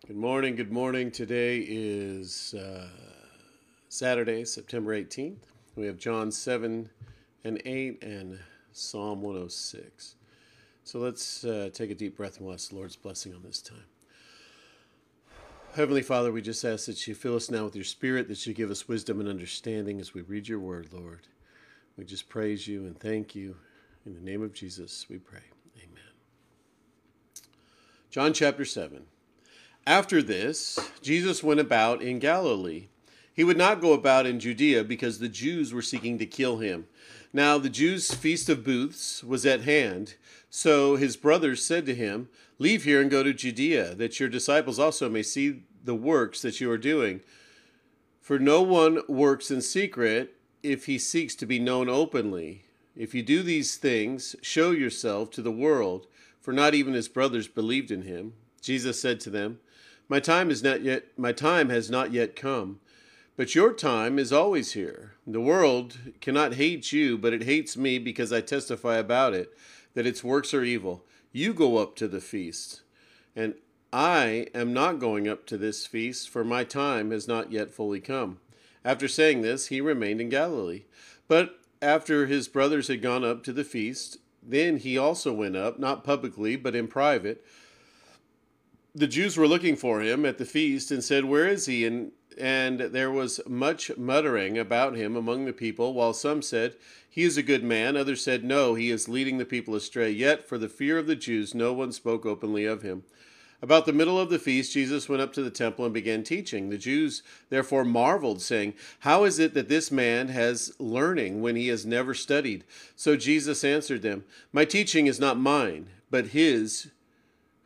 Good morning. Good morning. Today is uh, Saturday, September 18th. We have John 7 and 8 and Psalm 106. So let's uh, take a deep breath and ask the Lord's blessing on this time. Heavenly Father, we just ask that you fill us now with your Spirit, that you give us wisdom and understanding as we read your word, Lord. We just praise you and thank you. In the name of Jesus, we pray. Amen. John chapter 7. After this, Jesus went about in Galilee. He would not go about in Judea because the Jews were seeking to kill him. Now the Jews' feast of booths was at hand. So his brothers said to him, Leave here and go to Judea, that your disciples also may see the works that you are doing. For no one works in secret if he seeks to be known openly. If you do these things, show yourself to the world, for not even his brothers believed in him. Jesus said to them, my time is not yet my time has not yet come, but your time is always here. The world cannot hate you, but it hates me because I testify about it that its works are evil. You go up to the feast, and I am not going up to this feast, for my time has not yet fully come. After saying this, he remained in Galilee. But after his brothers had gone up to the feast, then he also went up, not publicly, but in private the Jews were looking for him at the feast and said, Where is he? And, and there was much muttering about him among the people, while some said, He is a good man. Others said, No, he is leading the people astray. Yet, for the fear of the Jews, no one spoke openly of him. About the middle of the feast, Jesus went up to the temple and began teaching. The Jews therefore marveled, saying, How is it that this man has learning when he has never studied? So Jesus answered them, My teaching is not mine, but his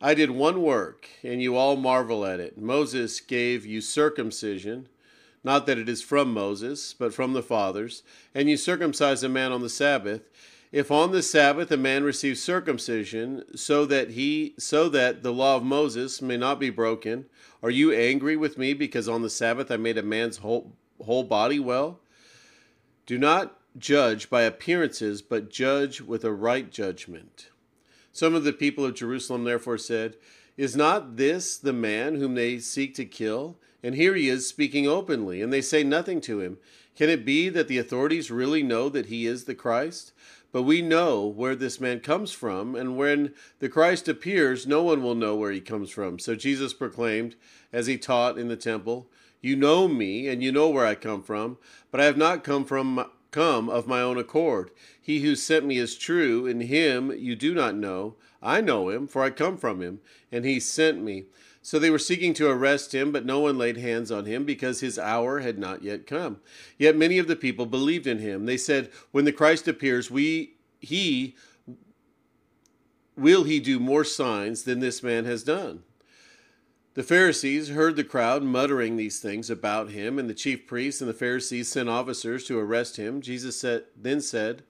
I did one work, and you all marvel at it. Moses gave you circumcision, not that it is from Moses, but from the fathers, and you circumcise a man on the Sabbath. If on the Sabbath a man receives circumcision, so that he so that the law of Moses may not be broken, are you angry with me because on the Sabbath I made a man's whole whole body well? Do not judge by appearances, but judge with a right judgment. Some of the people of Jerusalem therefore said, Is not this the man whom they seek to kill? And here he is speaking openly, and they say nothing to him. Can it be that the authorities really know that he is the Christ? But we know where this man comes from, and when the Christ appears, no one will know where he comes from. So Jesus proclaimed, as he taught in the temple, You know me, and you know where I come from, but I have not come from come of my own accord. He who sent me is true, and him you do not know. I know him, for I come from him, and he sent me. So they were seeking to arrest him, but no one laid hands on him because his hour had not yet come. Yet many of the people believed in him. They said, When the Christ appears, we he will he do more signs than this man has done. The Pharisees heard the crowd muttering these things about him, and the chief priests and the Pharisees sent officers to arrest him. Jesus said, then said,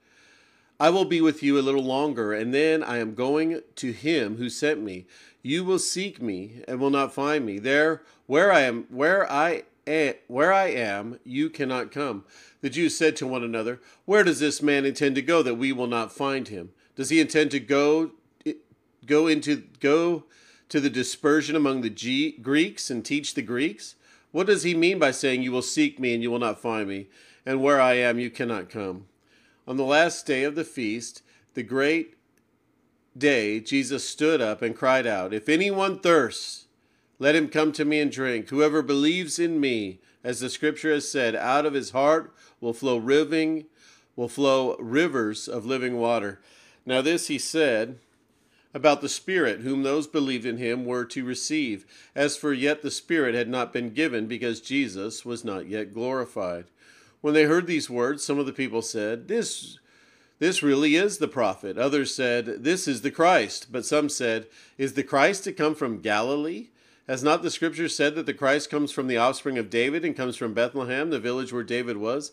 I will be with you a little longer, and then I am going to him who sent me. You will seek me and will not find me. There where I am where I am, where I am, you cannot come. The Jews said to one another, Where does this man intend to go that we will not find him? Does he intend to go go into go to the dispersion among the G- Greeks and teach the Greeks? What does he mean by saying, You will seek me and you will not find me, and where I am you cannot come? On the last day of the feast, the great day, Jesus stood up and cried out, If anyone thirsts, let him come to me and drink. Whoever believes in me, as the scripture has said, out of his heart will flow riving, will flow rivers of living water. Now this he said about the Spirit, whom those believed in him were to receive. As for yet the Spirit had not been given, because Jesus was not yet glorified. When they heard these words, some of the people said, This this really is the prophet. Others said, This is the Christ. But some said, Is the Christ to come from Galilee? Has not the scripture said that the Christ comes from the offspring of David and comes from Bethlehem, the village where David was?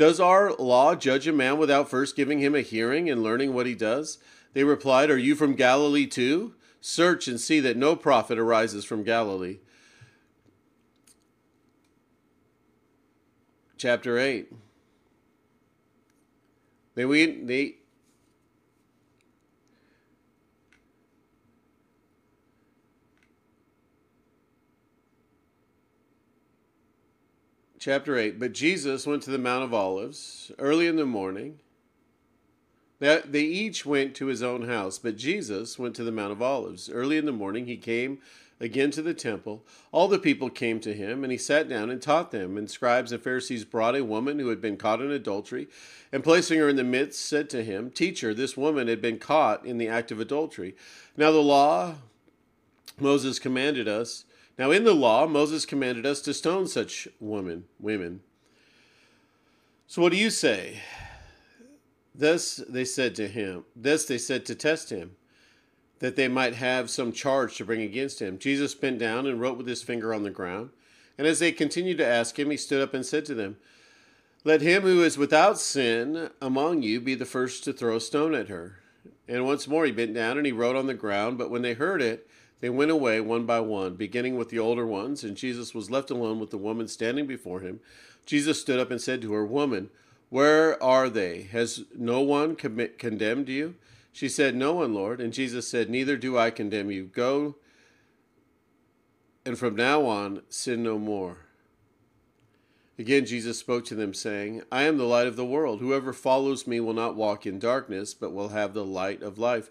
does our law judge a man without first giving him a hearing and learning what he does? They replied, Are you from Galilee too? Search and see that no prophet arises from Galilee. Chapter 8. They, we, they, chapter 8 But Jesus went to the Mount of Olives early in the morning. They each went to his own house, but Jesus went to the Mount of Olives. Early in the morning, he came again to the temple. All the people came to him, and he sat down and taught them. And scribes and Pharisees brought a woman who had been caught in adultery, and placing her in the midst, said to him, Teacher, this woman had been caught in the act of adultery. Now the law, Moses commanded us now in the law, Moses commanded us to stone such women, women. So what do you say? Thus they said to him, this they said to test him, that they might have some charge to bring against him. Jesus bent down and wrote with his finger on the ground. And as they continued to ask him, he stood up and said to them, Let him who is without sin among you be the first to throw a stone at her. And once more he bent down and he wrote on the ground. But when they heard it, they went away one by one, beginning with the older ones, and Jesus was left alone with the woman standing before him. Jesus stood up and said to her, Woman, where are they? Has no one condemned you? She said, No one, Lord. And Jesus said, Neither do I condemn you. Go, and from now on, sin no more. Again, Jesus spoke to them, saying, I am the light of the world. Whoever follows me will not walk in darkness, but will have the light of life.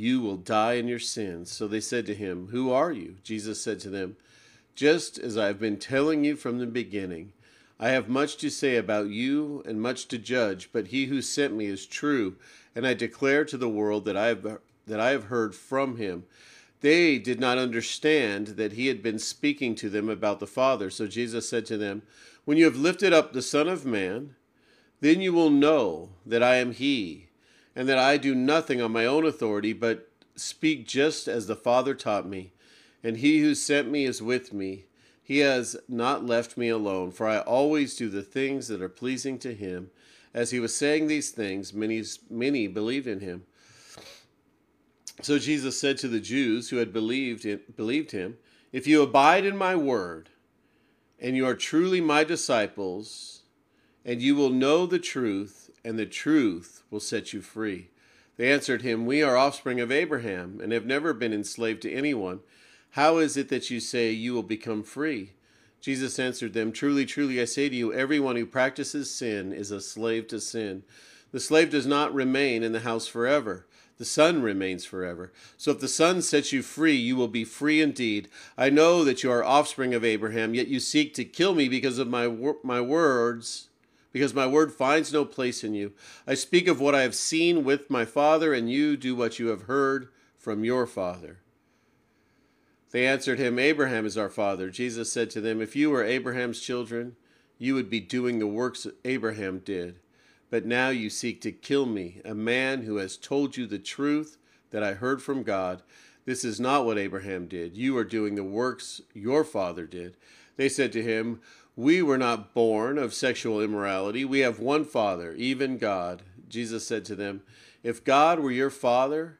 you will die in your sins. So they said to him, Who are you? Jesus said to them, Just as I have been telling you from the beginning. I have much to say about you and much to judge, but he who sent me is true, and I declare to the world that I have, that I have heard from him. They did not understand that he had been speaking to them about the Father. So Jesus said to them, When you have lifted up the Son of Man, then you will know that I am he and that I do nothing on my own authority, but speak just as the Father taught me. And he who sent me is with me. He has not left me alone, for I always do the things that are pleasing to him. As he was saying these things, many, many believed in him. So Jesus said to the Jews who had believed, in, believed him, If you abide in my word, and you are truly my disciples, and you will know the truth, and the truth will set you free. They answered him, We are offspring of Abraham, and have never been enslaved to anyone. How is it that you say you will become free? Jesus answered them, Truly, truly, I say to you, everyone who practices sin is a slave to sin. The slave does not remain in the house forever. The Son remains forever. So if the Son sets you free, you will be free indeed. I know that you are offspring of Abraham, yet you seek to kill me because of my, my words, because my word finds no place in you. I speak of what I have seen with my Father, and you do what you have heard from your Father. They answered him, Abraham is our Father. Jesus said to them, If you were Abraham's children, you would be doing the works Abraham did. But now you seek to kill me, a man who has told you the truth that I heard from God. This is not what Abraham did. You are doing the works your father did. They said to him, We were not born of sexual immorality. We have one Father, even God. Jesus said to them, If God were your Father,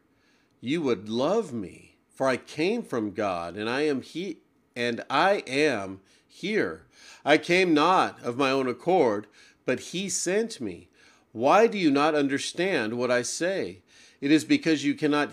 you would love me, for I came from God, and I am he and I am here. I came not of my own accord, but he sent me. Why do you not understand what I say? It is because you cannot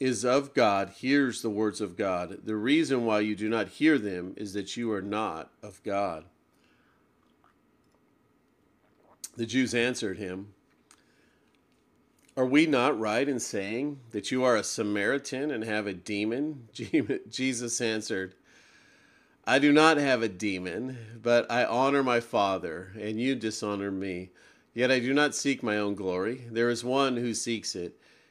is of God hears the words of God. The reason why you do not hear them is that you are not of God. The Jews answered him, Are we not right in saying that you are a Samaritan and have a demon? Jesus answered, I do not have a demon, but I honor my Father, and you dishonor me. Yet I do not seek my own glory. There is one who seeks it,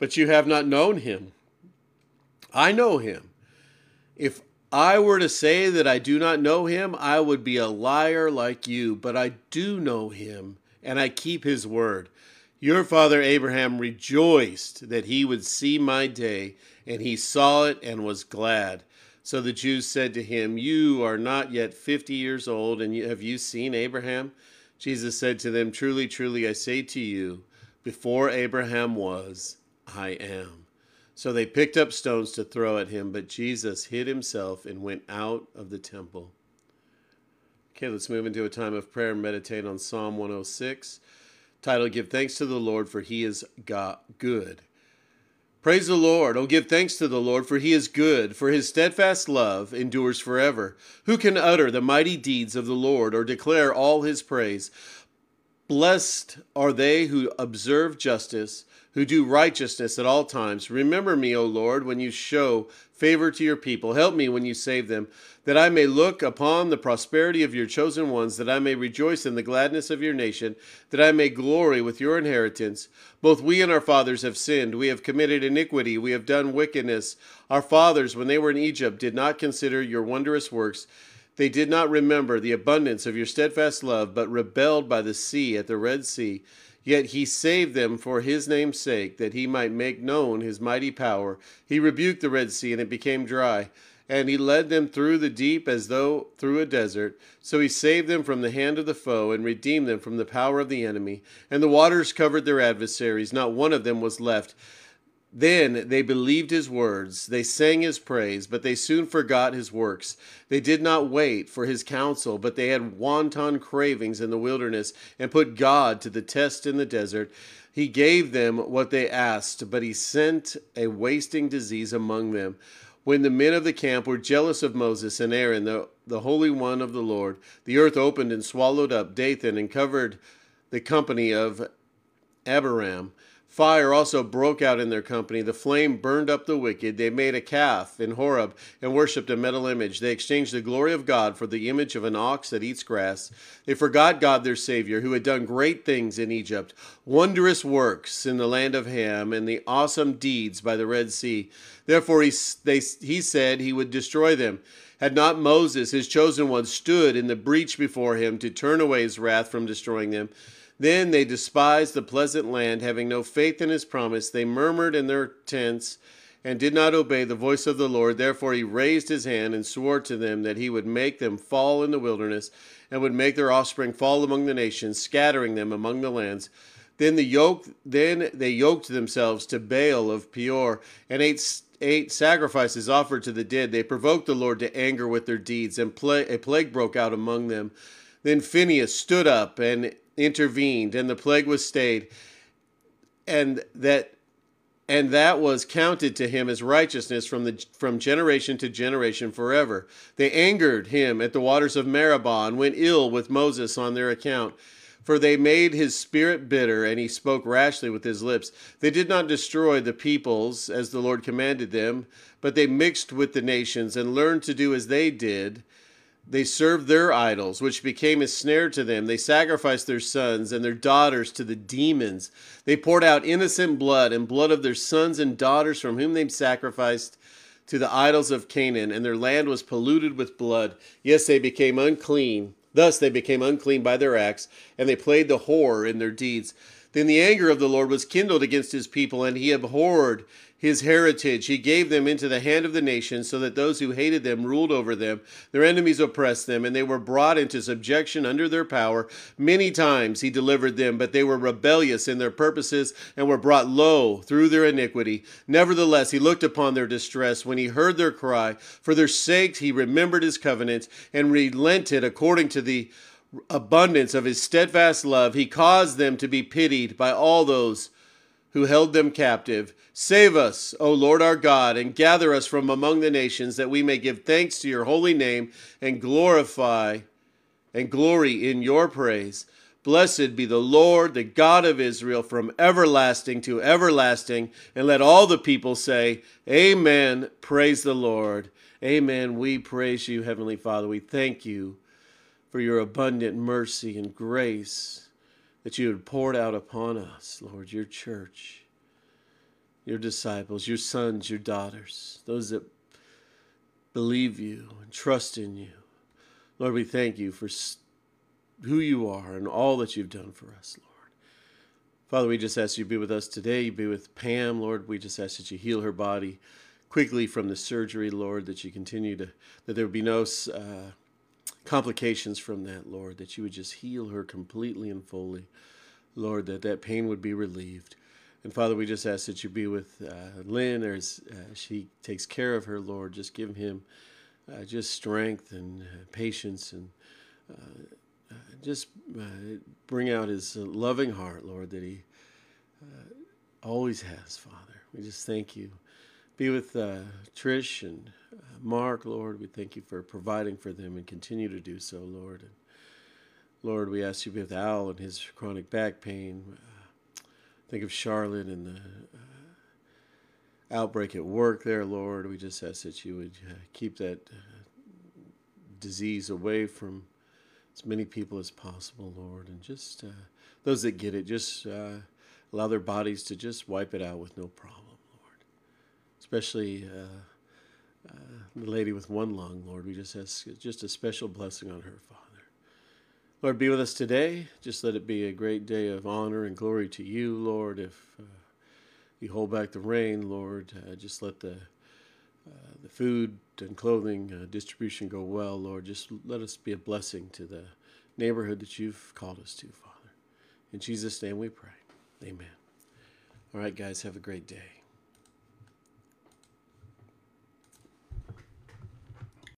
But you have not known him. I know him. If I were to say that I do not know him, I would be a liar like you. But I do know him, and I keep his word. Your father Abraham rejoiced that he would see my day, and he saw it and was glad. So the Jews said to him, You are not yet fifty years old, and have you seen Abraham? Jesus said to them, Truly, truly, I say to you, before Abraham was, I am. So they picked up stones to throw at him, but Jesus hid himself and went out of the temple. Okay, let's move into a time of prayer and meditate on Psalm 106. Title Give Thanks to the Lord, for He is God good. Praise the Lord. Oh, give thanks to the Lord, for he is good, for his steadfast love endures forever. Who can utter the mighty deeds of the Lord or declare all his praise? Blessed are they who observe justice, who do righteousness at all times. Remember me, O Lord, when you show favor to your people. Help me when you save them, that I may look upon the prosperity of your chosen ones, that I may rejoice in the gladness of your nation, that I may glory with your inheritance. Both we and our fathers have sinned. We have committed iniquity. We have done wickedness. Our fathers, when they were in Egypt, did not consider your wondrous works. They did not remember the abundance of your steadfast love, but rebelled by the sea at the Red Sea. Yet he saved them for his name's sake, that he might make known his mighty power. He rebuked the Red Sea, and it became dry. And he led them through the deep as though through a desert. So he saved them from the hand of the foe, and redeemed them from the power of the enemy. And the waters covered their adversaries. Not one of them was left. Then they believed his words, they sang his praise, but they soon forgot his works. They did not wait for his counsel, but they had wanton cravings in the wilderness, and put God to the test in the desert. He gave them what they asked, but he sent a wasting disease among them. When the men of the camp were jealous of Moses and Aaron, the, the Holy One of the Lord, the earth opened and swallowed up Dathan and covered the company of Abiram. Fire also broke out in their company. The flame burned up the wicked. They made a calf in Horeb and worshipped a metal image. They exchanged the glory of God for the image of an ox that eats grass. They forgot God their Savior, who had done great things in Egypt, wondrous works in the land of Ham, and the awesome deeds by the Red Sea. Therefore he, they, he said he would destroy them. Had not Moses, his chosen one, stood in the breach before him to turn away his wrath from destroying them, then they despised the pleasant land, having no faith in his promise. They murmured in their tents and did not obey the voice of the Lord. Therefore he raised his hand and swore to them that he would make them fall in the wilderness and would make their offspring fall among the nations, scattering them among the lands. Then the yoke then they yoked themselves to Baal of Peor and ate sacrifices offered to the dead. They provoked the Lord to anger with their deeds, and a plague broke out among them. Then Phinehas stood up and intervened and the plague was stayed and that and that was counted to him as righteousness from the from generation to generation forever. They angered him at the waters of meribah and went ill with moses on their account for they made his spirit bitter and he spoke rashly with his lips. They did not destroy the peoples as the lord commanded them but they mixed with the nations and learned to do as they did they served their idols, which became a snare to them. They sacrificed their sons and their daughters to the demons. They poured out innocent blood and blood of their sons and daughters from whom they sacrificed to the idols of Canaan, and their land was polluted with blood. Yes, they became unclean. Thus they became unclean by their acts, and they played the whore in their deeds. Then the anger of the Lord was kindled against his people, and he abhorred his heritage. He gave them into the hand of the nations, so that those who hated them ruled over them. Their enemies oppressed them, and they were brought into subjection under their power. Many times he delivered them, but they were rebellious in their purposes and were brought low through their iniquity. Nevertheless, he looked upon their distress when he heard their cry. For their sakes he remembered his covenant and relented according to the abundance of his steadfast love. He caused them to be pitied by all those who held them captive. Save us, O Lord our God, and gather us from among the nations, that we may give thanks to your holy name and glorify and glory in your praise. Blessed be the Lord, the God of Israel, from everlasting to everlasting. And let all the people say, Amen. Praise the Lord. Amen. We praise you, Heavenly Father. We thank you for your abundant mercy and grace that you had poured out upon us, Lord, your church, your disciples, your sons, your daughters, those that believe you and trust in you. Lord, we thank you for who you are and all that you've done for us, Lord. Father, we just ask you to be with us today. You be with Pam, Lord. We just ask that you heal her body quickly from the surgery, Lord, that you continue to, that there be no uh, complications from that, Lord, that you would just heal her completely and fully. Lord, that that pain would be relieved. And Father, we just ask that you be with uh, Lynn as uh, she takes care of her, Lord. Just give him uh, just strength and uh, patience and uh, uh, just bring out his loving heart, Lord, that he always has, Father. We just thank you. Be with Trish and Mark, Lord. We thank you for providing for them and continue to do so, Lord. And Lord, we ask you be with Al and his chronic back pain. Uh, think of Charlotte and the uh, outbreak at work there, Lord. We just ask that you would uh, keep that uh, disease away from as many people as possible, Lord. And just uh, those that get it, just uh, allow their bodies to just wipe it out with no problem. Especially uh, the lady with one lung, Lord. We just ask just a special blessing on her, Father. Lord, be with us today. Just let it be a great day of honor and glory to you, Lord. If uh, you hold back the rain, Lord, uh, just let the uh, the food and clothing uh, distribution go well, Lord. Just let us be a blessing to the neighborhood that you've called us to, Father. In Jesus' name we pray. Amen. All right, guys, have a great day.